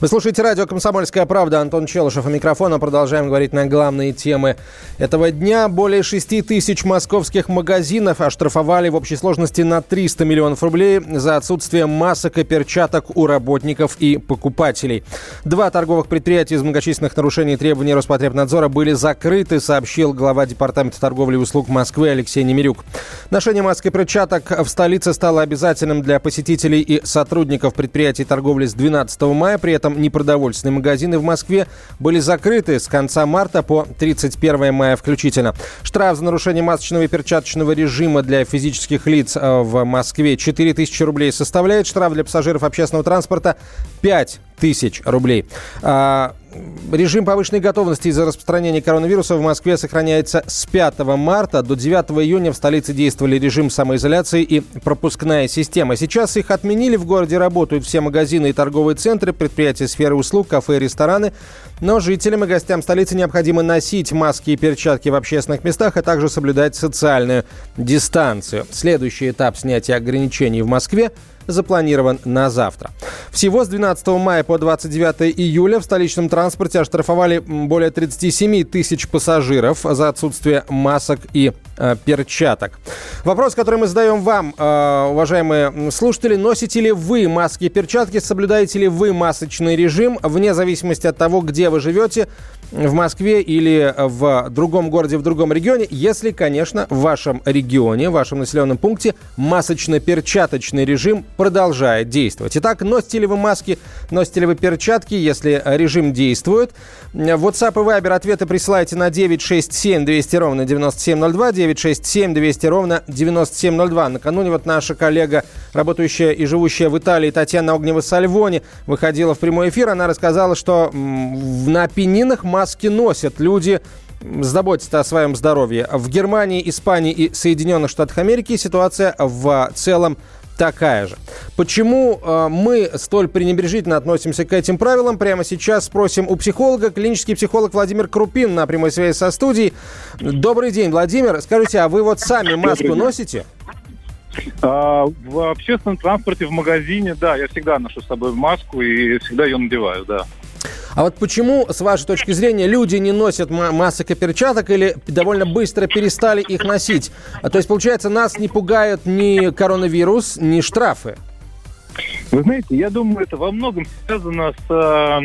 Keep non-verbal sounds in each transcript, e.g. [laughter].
вы слушаете радио «Комсомольская правда». Антон Челышев у микрофона. Продолжаем говорить на главные темы этого дня. Более 6 тысяч московских магазинов оштрафовали в общей сложности на 300 миллионов рублей за отсутствие масок и перчаток у работников и покупателей. Два торговых предприятия из многочисленных нарушений требований Роспотребнадзора были закрыты, сообщил глава Департамента торговли и услуг Москвы Алексей Немирюк. Ношение масок и перчаток в столице стало обязательным для посетителей и сотрудников предприятий торговли с 12 мая. При этом этом непродовольственные магазины в Москве были закрыты с конца марта по 31 мая включительно. Штраф за нарушение масочного и перчаточного режима для физических лиц э, в Москве 4000 рублей составляет. Штраф для пассажиров общественного транспорта 5 тысяч рублей. А, режим повышенной готовности из-за распространения коронавируса в Москве сохраняется с 5 марта. До 9 июня в столице действовали режим самоизоляции и пропускная система. Сейчас их отменили. В городе работают все магазины и торговые центры, предприятия сферы услуг, кафе и рестораны. Но жителям и гостям столицы необходимо носить маски и перчатки в общественных местах, а также соблюдать социальную дистанцию. Следующий этап снятия ограничений в Москве – запланирован на завтра. Всего с 12 мая по 29 июля в столичном транспорте оштрафовали более 37 тысяч пассажиров за отсутствие масок и э, перчаток. Вопрос, который мы задаем вам, э, уважаемые слушатели, носите ли вы маски и перчатки, соблюдаете ли вы масочный режим, вне зависимости от того, где вы живете, в Москве или в другом городе, в другом регионе, если, конечно, в вашем регионе, в вашем населенном пункте масочно-перчаточный режим продолжает действовать. Итак, носите ли вы маски, носите ли вы перчатки, если режим действует. WhatsApp и Viber ответы присылайте на 967 200 ровно 9702, 967 200 ровно 9702. Накануне вот наша коллега, работающая и живущая в Италии, Татьяна Огнева-Сальвони, выходила в прямой эфир. Она рассказала, что на Пенинах маски носят люди, заботиться о своем здоровье. В Германии, Испании и Соединенных Штатах Америки ситуация в целом такая же. Почему э, мы столь пренебрежительно относимся к этим правилам, прямо сейчас спросим у психолога, клинический психолог Владимир Крупин на прямой связи со студией. Добрый день, Владимир. Скажите, а вы вот сами маску носите? А, в общественном транспорте, в магазине, да, я всегда ношу с собой маску и всегда ее надеваю, да. А вот почему, с вашей точки зрения, люди не носят масок и перчаток или довольно быстро перестали их носить? А, то есть, получается, нас не пугают ни коронавирус, ни штрафы? Вы знаете, я думаю, это во многом связано с э,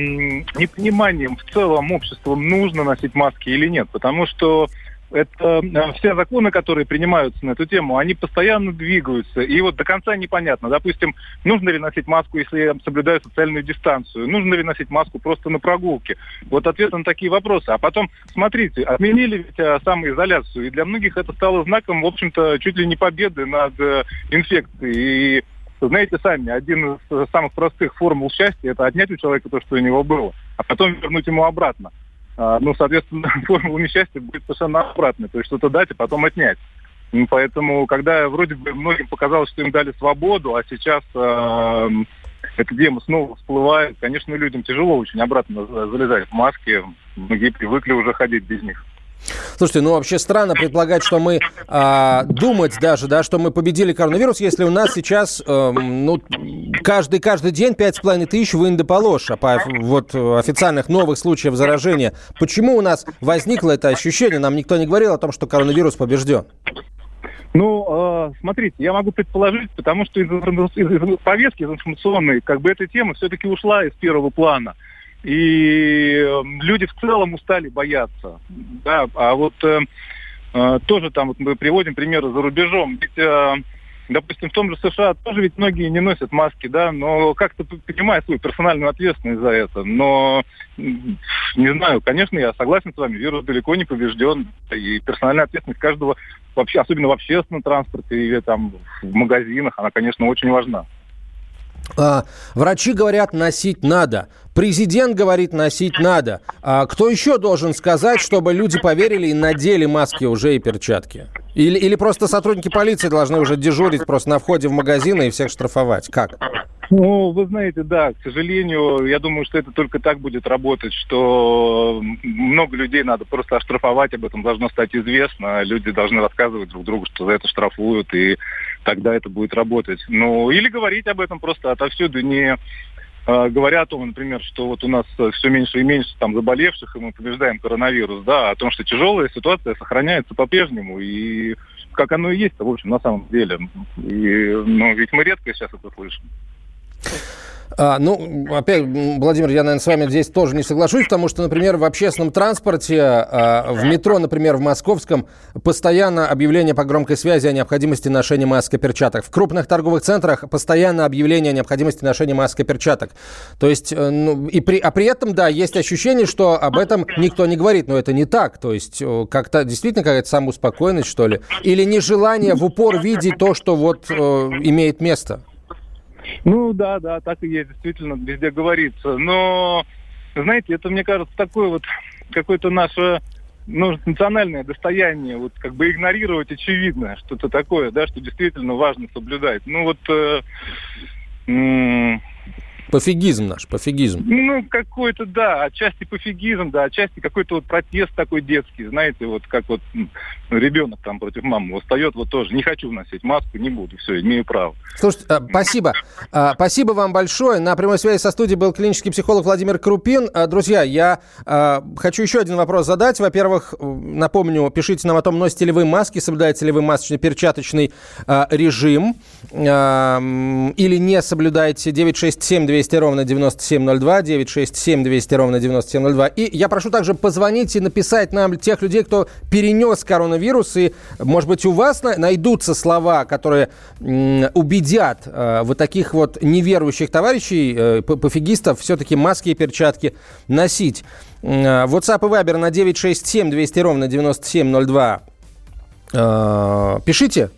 непониманием в целом общества, нужно носить маски или нет. Потому что это э, все законы, которые принимаются на эту тему, они постоянно двигаются. И вот до конца непонятно. Допустим, нужно ли носить маску, если я соблюдаю социальную дистанцию? Нужно ли носить маску просто на прогулке? Вот ответ на такие вопросы. А потом, смотрите, отменили ведь э, самоизоляцию. И для многих это стало знаком, в общем-то, чуть ли не победы над э, инфекцией. И знаете сами, один из самых простых формул счастья – это отнять у человека то, что у него было, а потом вернуть ему обратно. А, ну, соответственно, [laughs] формула несчастья будет совершенно обратной. То есть что-то дать, а потом отнять. Ну, поэтому, когда вроде бы многим показалось, что им дали свободу, а сейчас э, эта тема снова всплывает, конечно, людям тяжело очень обратно залезать в маски. Многие привыкли уже ходить без них. Слушайте, ну вообще странно предполагать, что мы а, думать даже, да, что мы победили коронавирус, если у нас сейчас, э, ну, каждый каждый день пять с половиной тысяч в Индополоша по вот официальных новых случаев заражения. Почему у нас возникло это ощущение? Нам никто не говорил о том, что коронавирус побежден. Ну, э, смотрите, я могу предположить, потому что из, из, из повестки, из информационной, как бы эта тема все-таки ушла из первого плана и эм, люди в целом устали бояться. Да, а вот э, э, тоже там вот мы приводим примеры за рубежом. Ведь, э, допустим, в том же США тоже ведь многие не носят маски, да, но как-то понимают свою персональную ответственность за это. Но, не знаю, конечно, я согласен с вами, вирус далеко не побежден, и персональная ответственность каждого, вообще, особенно в общественном транспорте или там в магазинах, она, конечно, очень важна. А, врачи говорят, носить надо. Президент говорит, носить надо. А кто еще должен сказать, чтобы люди поверили и надели маски уже и перчатки? Или, или просто сотрудники полиции должны уже дежурить просто на входе в магазины и всех штрафовать? Как? Ну, вы знаете, да, к сожалению, я думаю, что это только так будет работать, что много людей надо просто оштрафовать, об этом должно стать известно, люди должны рассказывать друг другу, что за это штрафуют, и тогда это будет работать. Ну, или говорить об этом просто отовсюду, не говоря о том, например, что вот у нас все меньше и меньше там заболевших, и мы побеждаем коронавирус, да, о том, что тяжелая ситуация сохраняется по-прежнему, и как оно и есть, в общем, на самом деле. И, ну, ведь мы редко сейчас это слышим. А, ну, опять, Владимир, я, наверное, с вами здесь тоже не соглашусь, потому что, например, в общественном транспорте, а, в метро, например, в московском, постоянно объявление по громкой связи о необходимости ношения масок и перчаток. В крупных торговых центрах постоянно объявление о необходимости ношения масок и перчаток. То есть, э, ну, и при, а при этом, да, есть ощущение, что об этом никто не говорит, но это не так. То есть, э, как-то действительно какая-то самоуспокоенность, что ли? Или нежелание в упор видеть то, что вот э, имеет место? Ну да, да, так и есть, действительно, везде говорится. Но, знаете, это, мне кажется, такое вот какое-то наше ну, национальное достояние, вот как бы игнорировать очевидное, что-то такое, да, что действительно важно соблюдать. Ну вот э, Пофигизм наш, пофигизм. Ну, какой-то, да, отчасти пофигизм, да, отчасти какой-то вот протест такой детский, знаете, вот как вот ребенок там против мамы восстает, вот тоже, не хочу носить маску, не буду, все, имею право. Слушайте, а, спасибо. А, спасибо вам большое. На прямой связи со студией был клинический психолог Владимир Крупин. А, друзья, я хочу еще один вопрос задать. Во-первых, напомню, пишите нам о том, носите ли вы маски, соблюдаете ли вы масочно-перчаточный режим или не соблюдаете 967 200 200 ровно 9702, 967 200 ровно 9702. И я прошу также позвонить и написать нам тех людей, кто перенес коронавирус. И, может быть, у вас найдутся слова, которые убедят э, вот таких вот неверующих товарищей, э, пофигистов, все-таки маски и перчатки носить. Э, WhatsApp и Viber на 967 200 ровно 9702. Пишите,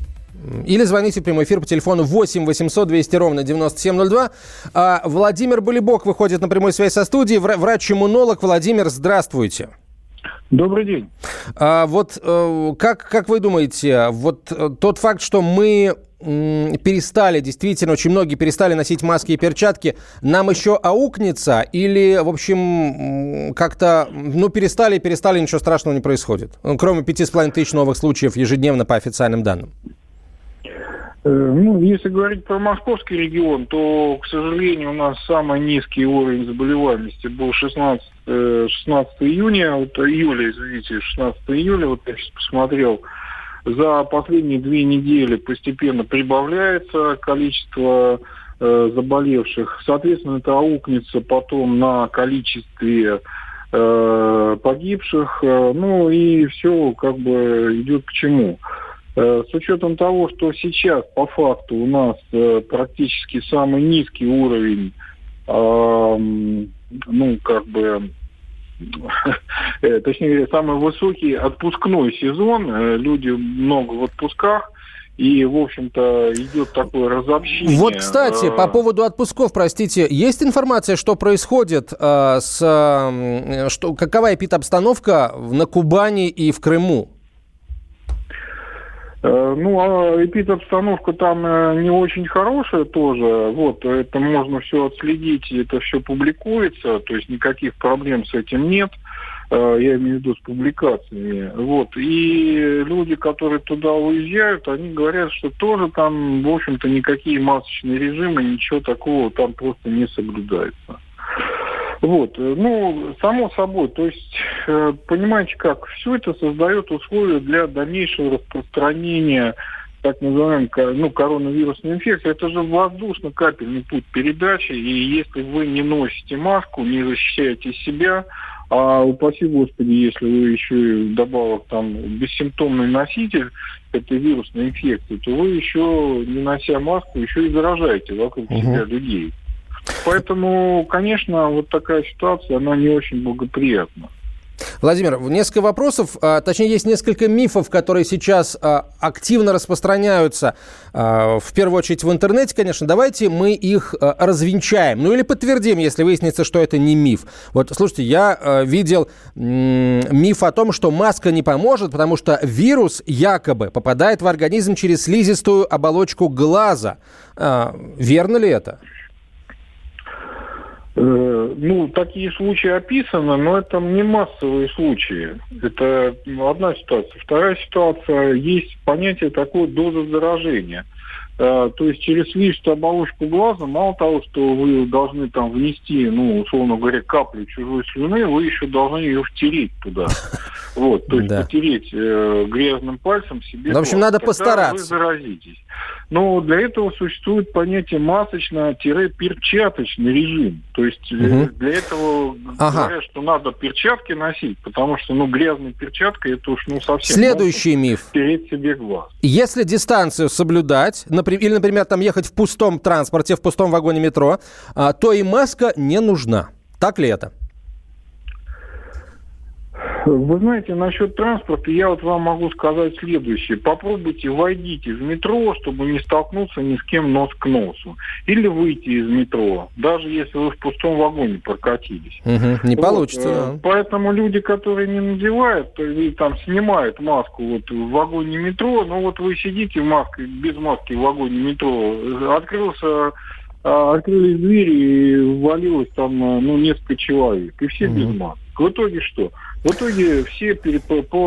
или звоните в прямой эфир по телефону 8 800 200 ровно 9702. А, Владимир Болибок выходит на прямую связь со студией. Врач-иммунолог. Владимир, здравствуйте. Добрый день. А, вот э, как, как вы думаете, вот э, тот факт, что мы перестали, действительно, очень многие перестали носить маски и перчатки, нам еще аукнется или, в общем, как-то, ну, перестали, перестали, ничего страшного не происходит? Кроме пяти с половиной тысяч новых случаев ежедневно по официальным данным. Э, ну, если говорить про московский регион, то, к сожалению, у нас самый низкий уровень заболеваемости был 16, 16 э, июня, вот июля, извините, 16 июля, вот я сейчас посмотрел, за последние две недели постепенно прибавляется количество э, заболевших. Соответственно, это аукнется потом на количестве э, погибших. Э, ну и все как бы идет к чему. Э, с учетом того, что сейчас по факту у нас э, практически самый низкий уровень, ну, как бы, [laughs] э, точнее, самый высокий отпускной сезон, люди много в отпусках, и, в общем-то, идет такое разобщение. Вот, кстати, по поводу отпусков, простите, есть информация, что происходит э, с... Э, что, какова эпид-обстановка на Кубани и в Крыму? Э, ну, а эпид-обстановка там э, не очень хорошая тоже. Вот, это можно все отследить, это все публикуется, то есть никаких проблем с этим нет. Э, я имею в виду с публикациями. Вот. И люди, которые туда уезжают, они говорят, что тоже там, в общем-то, никакие масочные режимы, ничего такого там просто не соблюдается. Вот, э, ну, само собой, то есть, э, понимаете как, все это создает условия для дальнейшего распространения так называемой ну, коронавирусной инфекции. Это же воздушно-капельный путь передачи, и если вы не носите маску, не защищаете себя, а упаси Господи, если вы еще и вдобавок там бессимптомный носитель этой вирусной инфекции, то вы еще, не нося маску, еще и заражаете вокруг угу. себя людей. Поэтому, конечно, вот такая ситуация, она не очень благоприятна. Владимир, несколько вопросов, а, точнее, есть несколько мифов, которые сейчас а, активно распространяются, а, в первую очередь в интернете, конечно. Давайте мы их развенчаем, ну или подтвердим, если выяснится, что это не миф. Вот, слушайте, я видел миф о том, что маска не поможет, потому что вирус якобы попадает в организм через слизистую оболочку глаза. Верно ли это? Э, ну, такие случаи описаны, но это не массовые случаи. Это одна ситуация. Вторая ситуация, есть понятие такое доза заражения. Э, то есть через слизистую оболочку глаза, мало того, что вы должны там внести, ну, условно говоря, каплю чужой слюны, вы еще должны ее втереть туда. [laughs] Вот, то есть да. потереть э, грязным пальцем себе. Ну, в общем, надо постараться. вы заразитесь. Но для этого существует понятие масочно-перчаточный режим. То есть угу. для этого ага. говорят, что надо перчатки носить, потому что, ну, грязной перчаткой это уж, ну, совсем... Следующий миф. Переть себе глаз. Если дистанцию соблюдать, или, например, там ехать в пустом транспорте, в пустом вагоне метро, а, то и маска не нужна. Так ли это? Вы знаете, насчет транспорта я вот вам могу сказать следующее. Попробуйте войдите в метро, чтобы не столкнуться ни с кем нос к носу. Или выйти из метро, даже если вы в пустом вагоне прокатились. Угу, не вот. получится, э, да. Поэтому люди, которые не надевают, или там снимают маску вот в вагоне метро, ну вот вы сидите в маске, без маски в вагоне метро, открылся а, открылись двери и ввалилось там ну, несколько человек. И все угу. без масок. В итоге что? В итоге все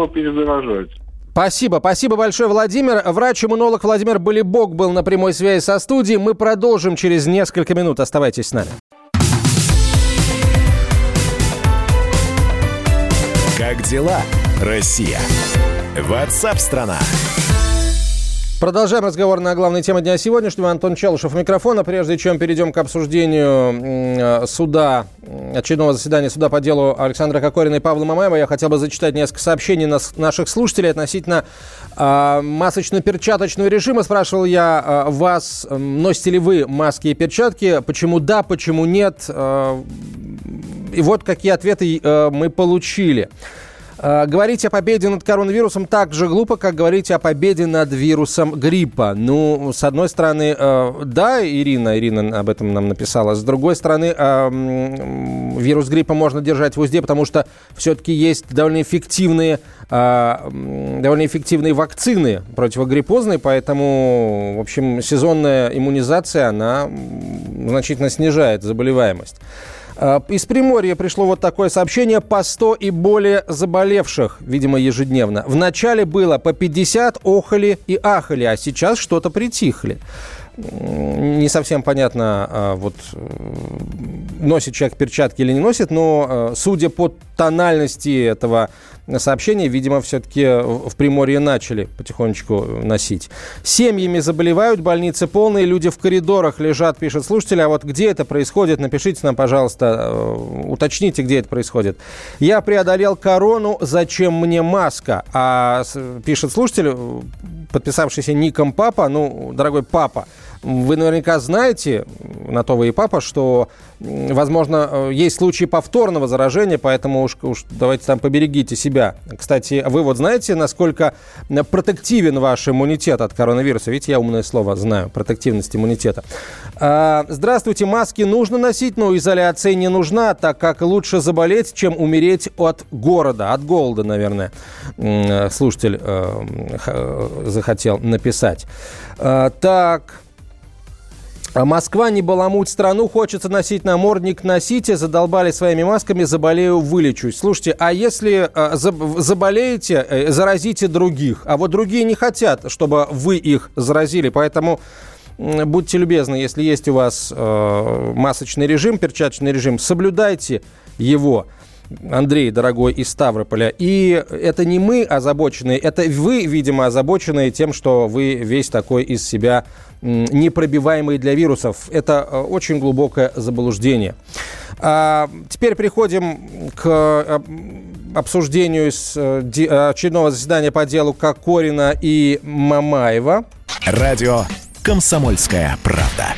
перезаражаются. Спасибо, спасибо большое, Владимир. Врач-иммунолог Владимир Болибок был на прямой связи со студией. Мы продолжим через несколько минут. Оставайтесь с нами. Как дела, Россия? Ватсап-страна! Продолжаем разговор на главной теме дня сегодняшнего. Антон Челышев микрофона. Прежде чем перейдем к обсуждению суда, очередного заседания суда по делу Александра Кокорина и Павла Мамаева, я хотел бы зачитать несколько сообщений наших слушателей относительно э, масочно-перчаточного режима. Спрашивал я э, вас, носите ли вы маски и перчатки, почему да, почему нет. Э, и вот какие ответы э, мы получили. Э, говорить о победе над коронавирусом так же глупо, как говорить о победе над вирусом гриппа. Ну, с одной стороны, э, да, Ирина, Ирина об этом нам написала. С другой стороны, э, вирус гриппа можно держать в узде, потому что все-таки есть довольно эффективные, довольно эффективные вакцины противогриппозные, поэтому, в общем, сезонная иммунизация, она значительно снижает заболеваемость. Э, из Приморья пришло вот такое сообщение. По 100 и более заболевших, видимо, ежедневно. Вначале было по 50, охали и ахали, а сейчас что-то притихли не совсем понятно, а, вот носит человек перчатки или не носит, но а, судя по тональности этого сообщения, видимо, все-таки в Приморье начали потихонечку носить. Семьями заболевают, больницы полные, люди в коридорах лежат, пишет слушатель. А вот где это происходит, напишите нам, пожалуйста, э, уточните, где это происходит. Я преодолел корону, зачем мне маска? А пишет слушатель, подписавшийся ником папа, ну, дорогой папа, вы наверняка знаете, на то вы и папа, что, возможно, э, есть случаи повторного заражения, поэтому уж, уж давайте там поберегите себя. Кстати, вы вот знаете, насколько протективен ваш иммунитет от коронавируса? Видите, я умное слово знаю, протективность иммунитета. А, здравствуйте, маски нужно носить, но изоляция не нужна, так как лучше заболеть, чем умереть от города, от голода, наверное, слушатель э, э, захотел написать. А, так... А Москва, не баламуть страну, хочется носить намордник, носите, задолбали своими масками, заболею, вылечусь. Слушайте, а если э, заболеете, э, заразите других, а вот другие не хотят, чтобы вы их заразили, поэтому будьте любезны, если есть у вас э, масочный режим, перчаточный режим, соблюдайте его. Андрей, дорогой, из Ставрополя. И это не мы озабоченные, это вы, видимо, озабоченные тем, что вы весь такой из себя непробиваемый для вирусов. Это э, очень глубокое заблуждение. А теперь переходим к э, обсуждению э, очередного заседания по делу Кокорина и Мамаева. Радио «Комсомольская правда».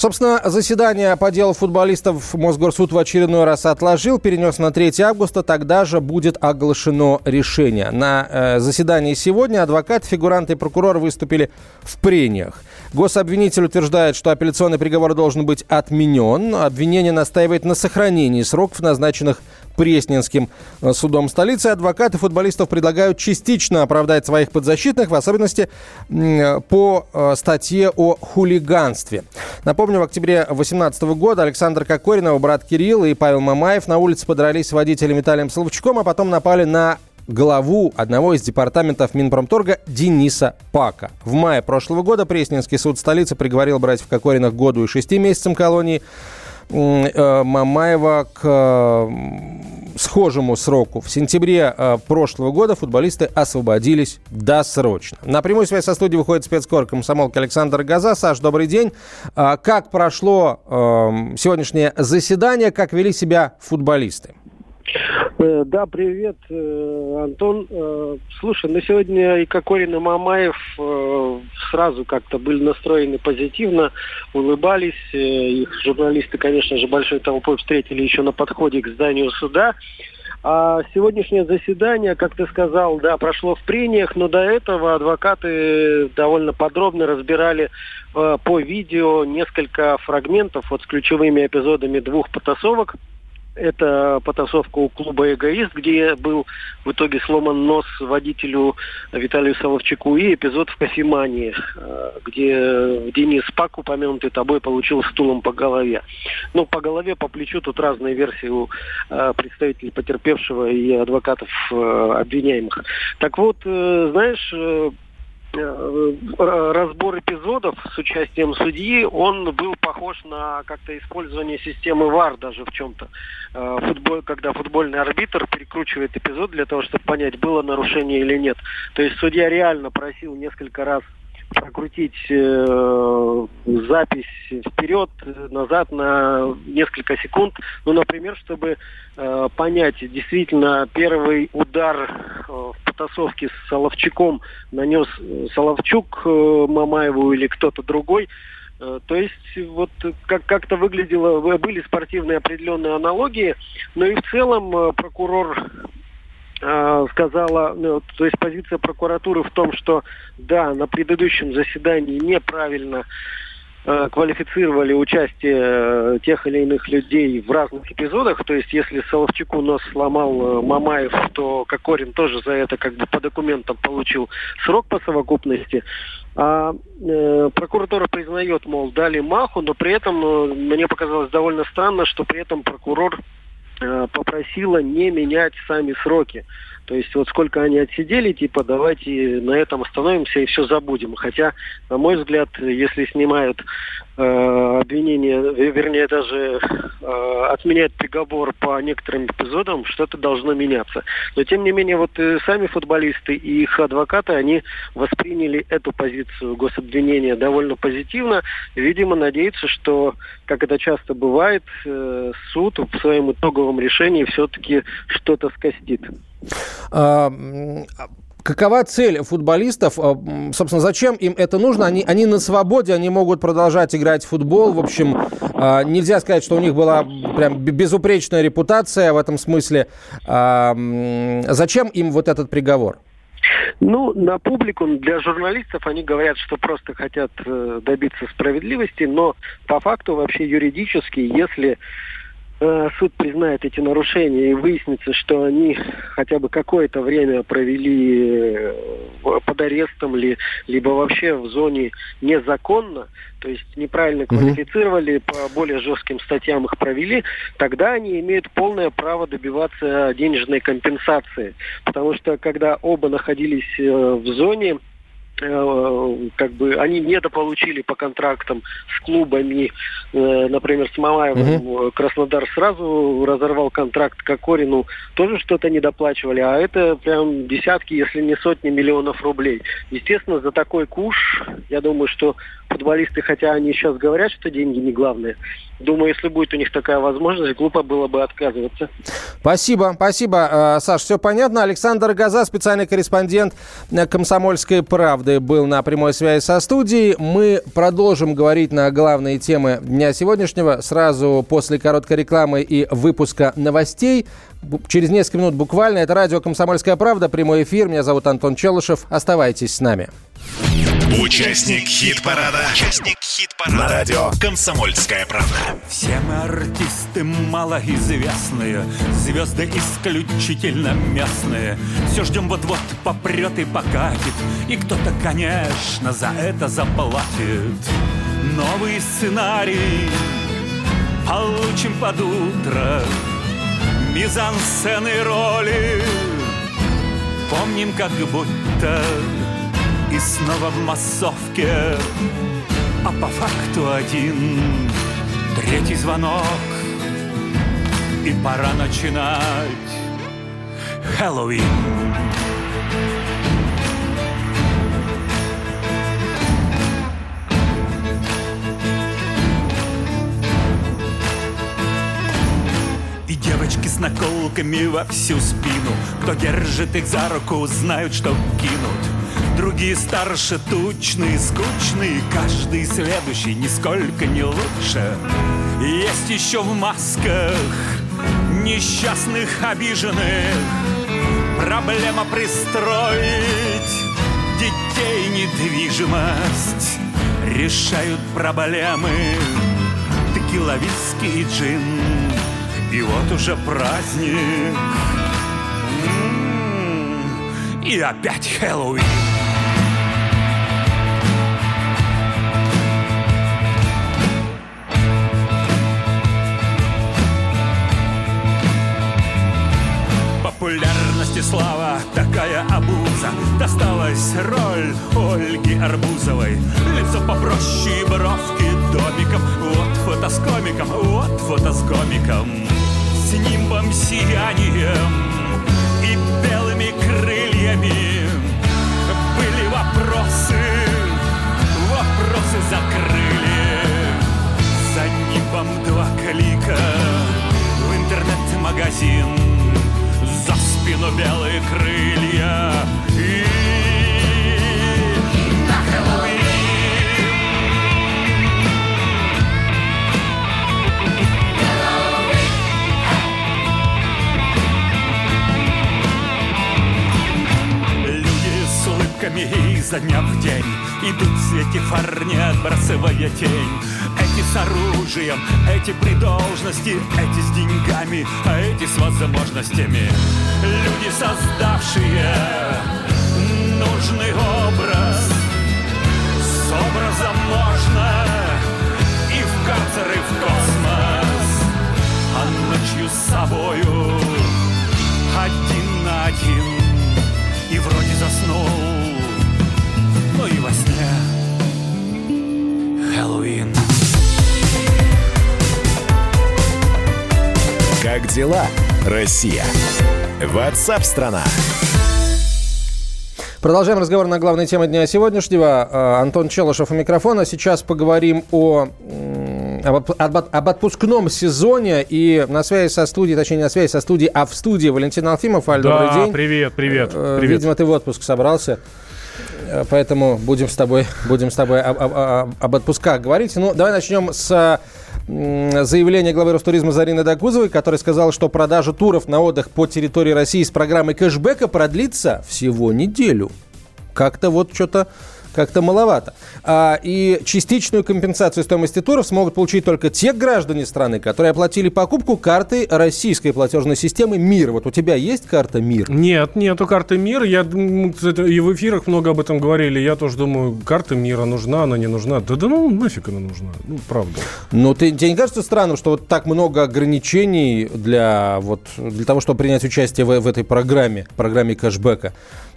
Собственно, заседание по делу футболистов Мосгорсуд в очередной раз отложил, перенес на 3 августа, тогда же будет оглашено решение. На э, заседании сегодня адвокат, фигуранты и прокурор выступили в прениях. Гособвинитель утверждает, что апелляционный приговор должен быть отменен. Обвинение настаивает на сохранении сроков, назначенных Пресненским э, судом столицы. Адвокаты футболистов предлагают частично оправдать своих подзащитных, в особенности по э, статье о хулиганстве. Напомню, в октябре 2018 года Александр Кокорин, его брат Кирилл и Павел Мамаев на улице подрались с водителем Виталием Соловчуком, а потом напали на главу одного из департаментов Минпромторга Дениса Пака. В мае прошлого года Пресненский суд столицы приговорил братьев Кокориных к году и шести месяцам колонии. Э, Мамаева к э, схожему сроку. В сентябре э, прошлого года футболисты освободились досрочно. На прямую связь со студией выходит спецкор комсомолки Александр Газа. Саш, добрый день. Как прошло сегодняшнее заседание, как вели себя футболисты? Э, да, привет, э, Антон. Э, слушай, на сегодня и Кокорин, и Мамаев сразу как-то были настроены позитивно, улыбались. Их журналисты, конечно же, большой толпой встретили еще на подходе к зданию суда. А сегодняшнее заседание, как ты сказал, да, прошло в прениях, но до этого адвокаты довольно подробно разбирали э, по видео несколько фрагментов вот с ключевыми эпизодами двух потасовок это потасовка у клуба «Эгоист», где был в итоге сломан нос водителю Виталию Соловчаку, и эпизод в кофемании, э, где Денис Пак, упомянутый тобой, получил стулом по голове. Ну, по голове, по плечу тут разные версии у э, представителей потерпевшего и адвокатов э, обвиняемых. Так вот, знаешь, разбор эпизодов с участием судьи, он был похож на как-то использование системы ВАР даже в чем-то. Э, футбол, когда футбольный арбитр перекручивает эпизод для того, чтобы понять, было нарушение или нет. То есть судья реально просил несколько раз прокрутить э, запись вперед, назад на несколько секунд. Ну, например, чтобы э, понять, действительно, первый удар э, в потасовке с Соловчуком нанес Соловчук э, Мамаеву или кто-то другой. Э, то есть вот как- как-то выглядело, были спортивные определенные аналогии, но и в целом э, прокурор сказала, ну, то есть позиция прокуратуры в том, что да, на предыдущем заседании неправильно э, квалифицировали участие э, тех или иных людей в разных эпизодах. То есть, если Соловчуку нос сломал э, Мамаев, то Кокорин тоже за это как бы по документам получил срок по совокупности. А э, прокуратура признает, мол, дали маху, но при этом э, мне показалось довольно странно, что при этом прокурор Э, попросила не менять сами сроки. То есть вот сколько они отсидели, типа давайте на этом остановимся и все забудем. Хотя, на мой взгляд, если снимают э, обвинение, вернее даже э, отменяют приговор по некоторым эпизодам, что-то должно меняться. Но тем не менее, вот э, сами футболисты и их адвокаты, они восприняли эту позицию гособвинения довольно позитивно. Видимо, надеются, что, как это часто бывает, э, суд в своем итоговом решении все-таки что-то скостит. А, какова цель футболистов? А, собственно, зачем им это нужно? Они, они на свободе, они могут продолжать играть в футбол. В общем, а, нельзя сказать, что у них была прям безупречная репутация в этом смысле. Зачем им вот этот приговор? Ну, на публику, для журналистов они говорят, что просто хотят э, добиться справедливости, но по факту вообще юридически, если Э, суд признает эти нарушения и выяснится, что они хотя бы какое-то время провели э, под арестом ли, либо вообще в зоне незаконно, то есть неправильно квалифицировали, по более жестким статьям их провели, тогда они имеют полное право добиваться денежной компенсации. Потому что когда оба находились э, в зоне, как бы они недополучили по контрактам с клубами, э, например, с Мамаевым угу. Краснодар сразу разорвал контракт Кокорину, тоже что-то недоплачивали, а это прям десятки, если не сотни миллионов рублей. Естественно, за такой куш, я думаю, что футболисты, хотя они сейчас говорят, что деньги не главное. Думаю, если будет у них такая возможность, глупо было бы отказываться. Спасибо, спасибо, э, Саш, все понятно. Александр Газа, специальный корреспондент э, «Комсомольской правды», был на прямой связи со студией. Мы продолжим говорить на главные темы дня сегодняшнего сразу после короткой рекламы и выпуска новостей. Через несколько минут буквально. Это радио «Комсомольская правда», прямой эфир. Меня зовут Антон Челышев. Оставайтесь с нами. Участник хит-парада. Участник хит-парада. На радио «Комсомольская правда». Все мы артисты малоизвестные, звезды исключительно местные. Все ждем вот-вот попрет и покатит, и кто-то, конечно, за это заплатит. Новый сценарий получим под утро, мизансцены роли Помним, как будто и снова в массовке. А по факту один Третий звонок. И пора начинать Хэллоуин. И девочки с наколками во всю спину. Кто держит их за руку, знают, что кинут Другие старше, тучные, скучные Каждый следующий нисколько не лучше. Есть еще в масках Несчастных, обиженных. Проблема пристроить Детей недвижимость. Решают проблемы Текила, виски и джин. И вот уже праздник. М-м-м. И опять Хэллоуин Популярность и слава, такая обуза. Досталась роль Ольги Арбузовой. Лицо попроще и бровки домиком. Вот фото с комиком, вот фото с комиком С нимбом сиянием и белыми крыльями. Были вопросы, вопросы закрыли. За нимбом два клика в интернет-магазин за спину белые крылья и на Хэллоуин. Улыбками изо дня в день Идут в свете фар, не отбрасывая тень Эти с оружием, эти при должности Эти с деньгами, а эти с возможностями. Люди, создавшие нужный образ Россия? Ватсап-страна! Продолжаем разговор на главной теме дня сегодняшнего. Э, Антон Челышев у микрофона. Сейчас поговорим о, об, об- об отпускном сезоне. И на связи со студией, точнее, не на связи со студией, а в студии Валентин Алфимов. Аль, добрый Да, день. привет, привет, Э, привет. Видимо, ты в отпуск собрался. Э, Поэтому будем с тобой, будем с тобой об, об- об- об отпусках говорить. Ну, давай начнем с м, заявления главы Ростуризма Зарины Дагузовой, который сказал, что продажа туров на отдых по территории России с программой кэшбэка продлится всего неделю. Как-то вот что-то как-то маловато. А, и частичную компенсацию стоимости туров смогут получить только те граждане страны, которые оплатили покупку карты российской платежной системы МИР. Вот у тебя есть карта МИР? Нет, нету карты мира. Я и в эфирах много об этом говорили. Я тоже думаю, карта мира нужна, она не нужна. Да да ну нафиг она нужна. Ну, правда. Ну, ты, тебе не кажется странным, что вот так много ограничений для, вот, для того, чтобы принять участие в, в этой программе, программе кэшбэка?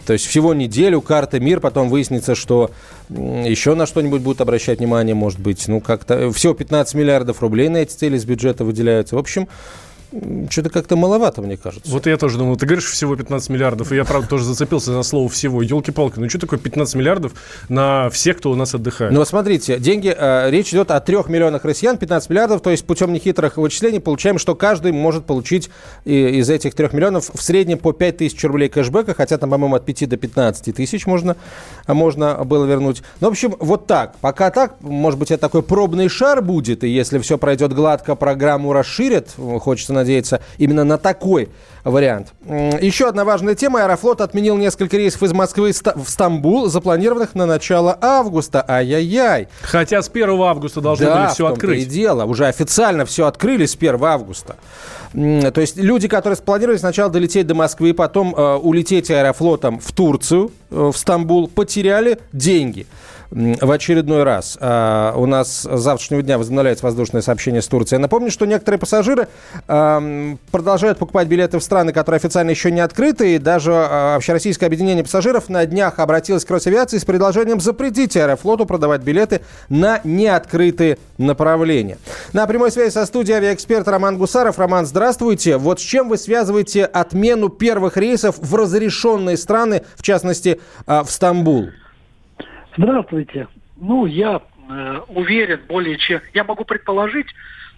То есть всего неделю, карта МИР, потом выяснится, что еще на что-нибудь будут обращать внимание, может быть. Ну, как-то... Всего 15 миллиардов рублей на эти цели из бюджета выделяются. В общем, что-то как-то маловато, мне кажется. Вот я тоже думал, ты говоришь всего 15 миллиардов, и я, правда, тоже зацепился за слово «всего». Елки-палки, ну что такое 15 миллиардов на всех, кто у нас отдыхает? Ну, смотрите, деньги, э, речь идет о 3 миллионах россиян, 15 миллиардов, то есть путем нехитрых вычислений получаем, что каждый может получить из этих 3 миллионов в среднем по 5 тысяч рублей кэшбэка, хотя там, по-моему, от 5 до 15 тысяч можно, можно было вернуть. Ну, в общем, вот так. Пока так, может быть, это такой пробный шар будет, и если все пройдет гладко, программу расширят, хочется надеяться, именно на такой вариант. Еще одна важная тема. Аэрофлот отменил несколько рейсов из Москвы в Стамбул, запланированных на начало августа. Ай-яй-яй. Хотя с 1 августа должны да, были все открыть. и дело. Уже официально все открыли с 1 августа. То есть люди, которые спланировали сначала долететь до Москвы, потом э, улететь аэрофлотом в Турцию, э, в Стамбул, потеряли деньги в очередной раз. А, у нас с завтрашнего дня возобновляется воздушное сообщение с Турцией. Я напомню, что некоторые пассажиры продолжают покупать билеты в страны, которые официально еще не открыты. И даже а, Общероссийское объединение пассажиров на днях обратилось к Росавиации с предложением запретить Аэрофлоту продавать билеты на неоткрытые направления. На прямой связи со студией авиаэксперт Роман Гусаров. Роман, здравствуйте. Вот с чем вы связываете отмену первых рейсов в разрешенные страны, в частности, а, в Стамбул? Здравствуйте. Ну, я э, уверен более чем... Я могу предположить,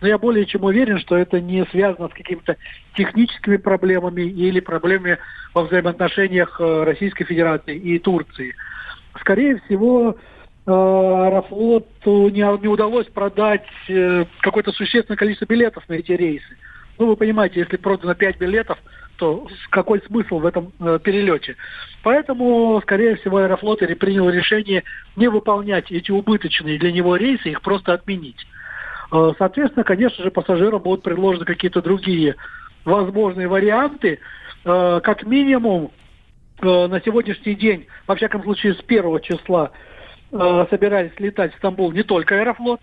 но я более чем уверен, что это не связано с какими-то техническими проблемами или проблемами во взаимоотношениях э, Российской Федерации и Турции. Скорее всего, э, Аэрофлоту не, не удалось продать э, какое-то существенное количество билетов на эти рейсы. Ну, вы понимаете, если продано 5 билетов, то какой смысл в этом э, перелете? Поэтому, скорее всего, Аэрофлот принял решение не выполнять эти убыточные для него рейсы, их просто отменить. Э, соответственно, конечно же, пассажирам будут предложены какие-то другие возможные варианты. Э, как минимум, э, на сегодняшний день, во всяком случае, с первого числа э, собирались летать в Стамбул не только Аэрофлот.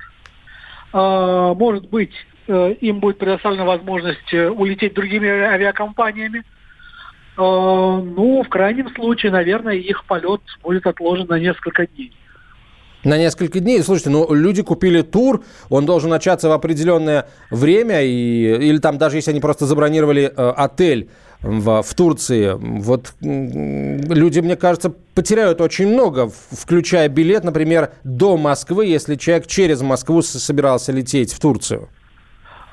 Э, может быть, им будет предоставлена возможность э, улететь другими авиакомпаниями. Э, ну, в крайнем случае, наверное, их полет будет отложен на несколько дней. На несколько дней. Слушайте, ну люди купили тур, он должен начаться в определенное время, и, или там даже если они просто забронировали э, отель в, в Турции, вот люди, мне кажется, потеряют очень много, включая билет, например, до Москвы, если человек через Москву собирался лететь в Турцию.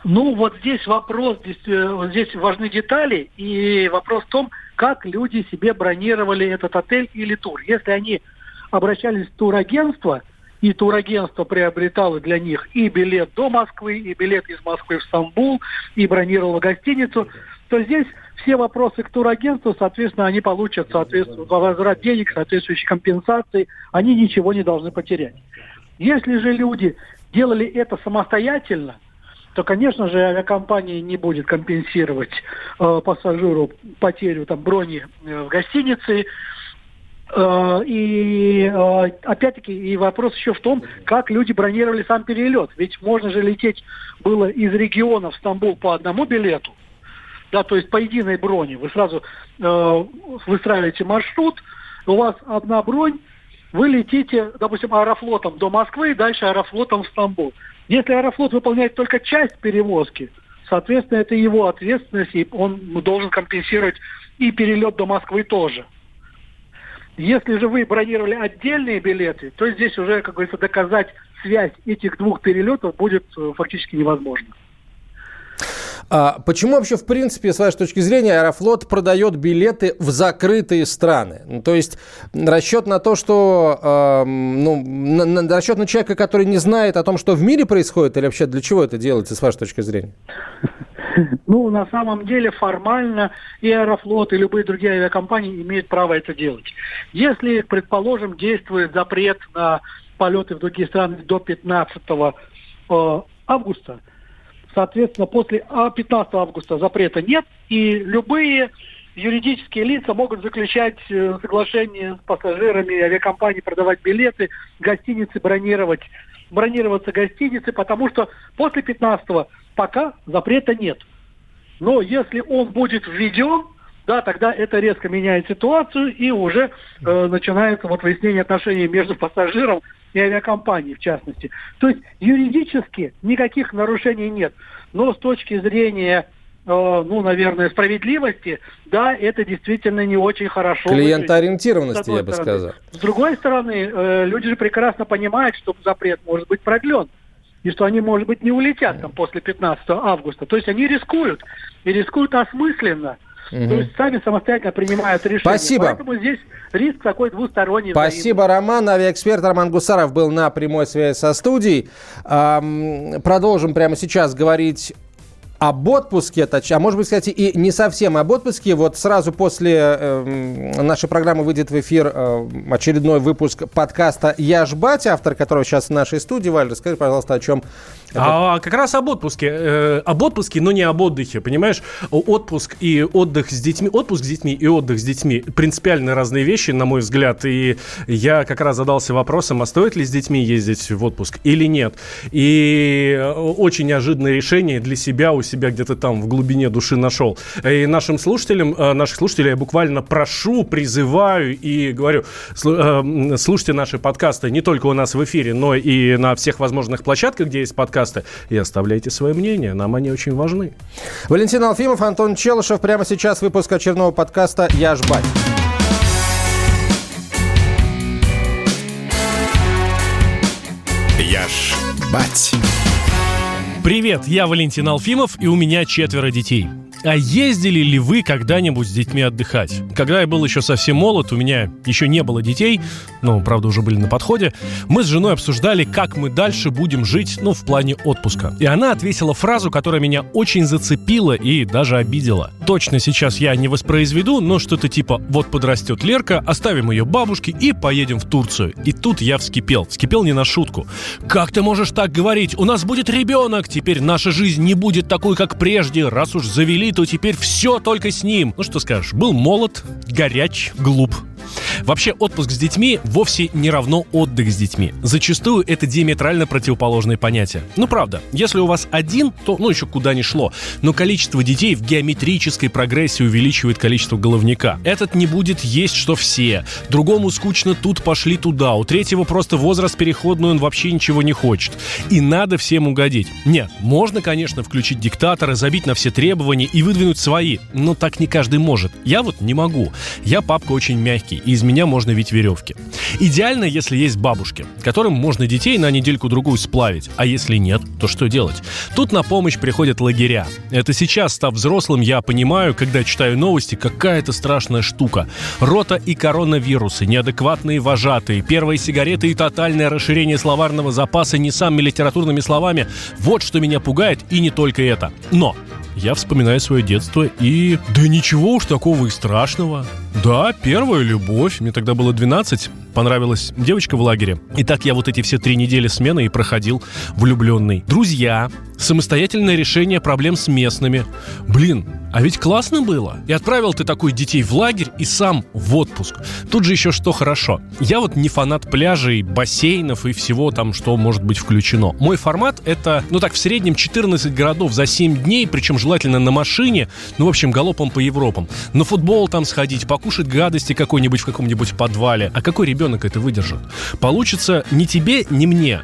Ну, вот здесь вопрос, здесь, э, здесь важны детали, и вопрос в том, как люди себе бронировали этот отель или тур. Если они обращались в турагентство, и турагентство приобретало для них и билет до Москвы, и билет из Москвы в Стамбул, и бронировало гостиницу, то здесь все вопросы к турагентству, соответственно, они получат соответственно, возврат денег, соответствующие компенсации, они ничего не должны потерять. Если же люди делали это самостоятельно, то, конечно же, авиакомпания не будет компенсировать э, пассажиру потерю там, брони э, в гостинице. Э, и э, опять-таки и вопрос еще в том, как люди бронировали сам перелет. Ведь можно же лететь было из региона в Стамбул по одному билету, да, то есть по единой броне. Вы сразу э, выстраиваете маршрут, у вас одна бронь, вы летите, допустим, аэрофлотом до Москвы и дальше аэрофлотом в Стамбул. Если Аэрофлот выполняет только часть перевозки, соответственно, это его ответственность, и он должен компенсировать и перелет до Москвы тоже. Если же вы бронировали отдельные билеты, то здесь уже, как говорится, доказать связь этих двух перелетов будет э, фактически невозможно. А почему вообще, в принципе, с вашей точки зрения, Аэрофлот продает билеты в закрытые страны? Ну, то есть расчет на то, что... Э, ну, на, на, расчет на человека, который не знает о том, что в мире происходит, или вообще для чего это делается, с вашей точки зрения? [laughs] Ну, на самом деле, формально и Аэрофлот, и любые другие авиакомпании имеют право это делать. Если, предположим, действует запрет на полеты в другие страны до 15 э, августа, Соответственно, после 15 а, августа запрета нет, и любые юридические лица могут заключать э, соглашения с пассажирами авиакомпании, продавать билеты, гостиницы бронировать, бронироваться гостиницы, потому что после 15 пока запрета нет. Но если он будет введен, да, тогда это резко меняет ситуацию и уже э, начинается вот выяснение отношений между пассажиром и авиакомпанией в частности. То есть юридически никаких нарушений нет. Но с точки зрения ну, наверное, справедливости, да, это действительно не очень хорошо. Клиентоориентированности, я бы сказал. С другой стороны, люди же прекрасно понимают, что запрет может быть продлен и что они, может быть, не улетят там после 15 августа. То есть они рискуют, и рискуют осмысленно. Угу. То есть сами самостоятельно принимают решения. Спасибо. Поэтому здесь риск такой двусторонний. Спасибо, взаимный. Роман. Авиаэксперт Роман Гусаров был на прямой связи со студией. Продолжим прямо сейчас говорить об отпуске, а может быть, кстати, и не совсем об отпуске. Вот сразу после э, нашей программы выйдет в эфир э, очередной выпуск подкаста «Я ж батя», автор которого сейчас в нашей студии. Валь, расскажи, пожалуйста, о чем а как раз об отпуске. Э, об отпуске, но не об отдыхе, понимаешь? Отпуск и отдых с детьми. Отпуск с детьми и отдых с детьми принципиально разные вещи, на мой взгляд. И я как раз задался вопросом, а стоит ли с детьми ездить в отпуск или нет. И э, очень неожиданное решение для себя у себя где-то там в глубине души нашел. И нашим слушателям, э, наших слушателей я буквально прошу, призываю и говорю, э, слушайте наши подкасты не только у нас в эфире, но и на всех возможных площадках, где есть подкасты подкасты и оставляйте свое мнение. Нам они очень важны. Валентин Алфимов, Антон Челышев. Прямо сейчас выпуск очередного подкаста «Я ж бать». Я ж бать. Привет, я Валентин Алфимов, и у меня четверо детей. А ездили ли вы когда-нибудь с детьми отдыхать? Когда я был еще совсем молод, у меня еще не было детей, ну, правда, уже были на подходе, мы с женой обсуждали, как мы дальше будем жить, ну, в плане отпуска. И она ответила фразу, которая меня очень зацепила и даже обидела. Точно сейчас я не воспроизведу, но что-то типа «вот подрастет Лерка, оставим ее бабушке и поедем в Турцию». И тут я вскипел. Вскипел не на шутку. «Как ты можешь так говорить? У нас будет ребенок! Теперь наша жизнь не будет такой, как прежде, раз уж завели то теперь все только с ним. Ну что скажешь, был молод, горяч, глуп. Вообще, отпуск с детьми вовсе не равно отдых с детьми. Зачастую это диаметрально противоположные понятия. Ну, правда, если у вас один, то, ну, еще куда ни шло. Но количество детей в геометрической прогрессии увеличивает количество головника. Этот не будет есть, что все. Другому скучно тут пошли туда. У третьего просто возраст переходный, он вообще ничего не хочет. И надо всем угодить. Нет, можно, конечно, включить диктатора, забить на все требования и выдвинуть свои. Но так не каждый может. Я вот не могу. Я папка очень мягкий, и из меня можно ведь веревки. Идеально, если есть бабушки, которым можно детей на недельку-другую сплавить. А если нет, то что делать? Тут на помощь приходят лагеря. Это сейчас, став взрослым, я понимаю, когда читаю новости, какая это страшная штука. Рота и коронавирусы, неадекватные вожатые, первые сигареты и тотальное расширение словарного запаса не самыми литературными словами. Вот что меня пугает, и не только это. Но я вспоминаю свое детство и... Да ничего уж такого и страшного. Да, первая любовь. Мне тогда было 12 понравилась девочка в лагере. И так я вот эти все три недели смены и проходил влюбленный. Друзья, самостоятельное решение проблем с местными. Блин, а ведь классно было. И отправил ты такой детей в лагерь и сам в отпуск. Тут же еще что хорошо. Я вот не фанат пляжей, бассейнов и всего там, что может быть включено. Мой формат это, ну так, в среднем 14 городов за 7 дней, причем желательно на машине, ну, в общем, галопом по Европам. На футбол там сходить, покушать гадости какой-нибудь в каком-нибудь подвале. А какой ребенок это выдержит. Получится ни тебе, ни мне.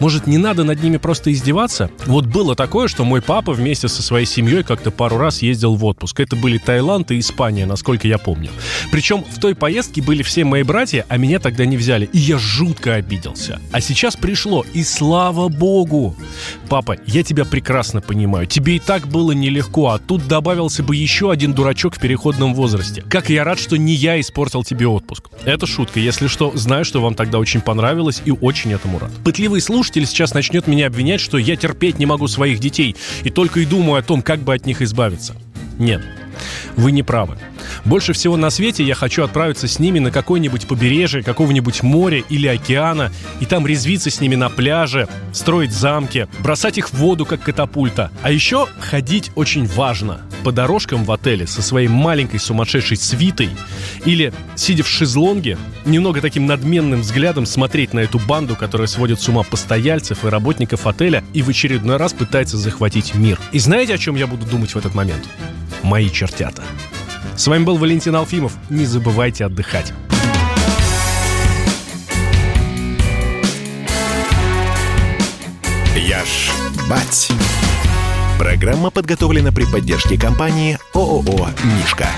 Может, не надо над ними просто издеваться? Вот было такое, что мой папа вместе со своей семьей как-то пару раз ездил в отпуск. Это были Таиланд и Испания, насколько я помню. Причем в той поездке были все мои братья, а меня тогда не взяли. И я жутко обиделся. А сейчас пришло, и слава богу! Папа, я тебя прекрасно понимаю. Тебе и так было нелегко, а тут добавился бы еще один дурачок в переходном возрасте. Как я рад, что не я испортил тебе отпуск. Это шутка. Если что, знаю, что вам тогда очень понравилось и очень этому рад. Пытливый слушатель сейчас начнет меня обвинять, что я терпеть не могу своих детей и только и думаю о том, как бы от них избавиться. Нет, вы не правы. Больше всего на свете я хочу отправиться с ними на какое-нибудь побережье какого-нибудь моря или океана, и там резвиться с ними на пляже, строить замки, бросать их в воду, как катапульта. А еще ходить очень важно. По дорожкам в отеле со своей маленькой сумасшедшей свитой или, сидя в шезлонге, немного таким надменным взглядом смотреть на эту банду, которая сводит с ума постояльцев и работников отеля и в очередной раз пытается захватить мир. И знаете, о чем я буду думать в этот момент? Мои чертята. С вами был Валентин Алфимов. Не забывайте отдыхать. Я ж бать. Программа подготовлена при поддержке компании ООО «Мишка».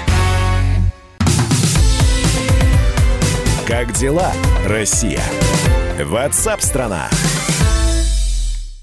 Как дела, Россия? Ватсап-страна! страна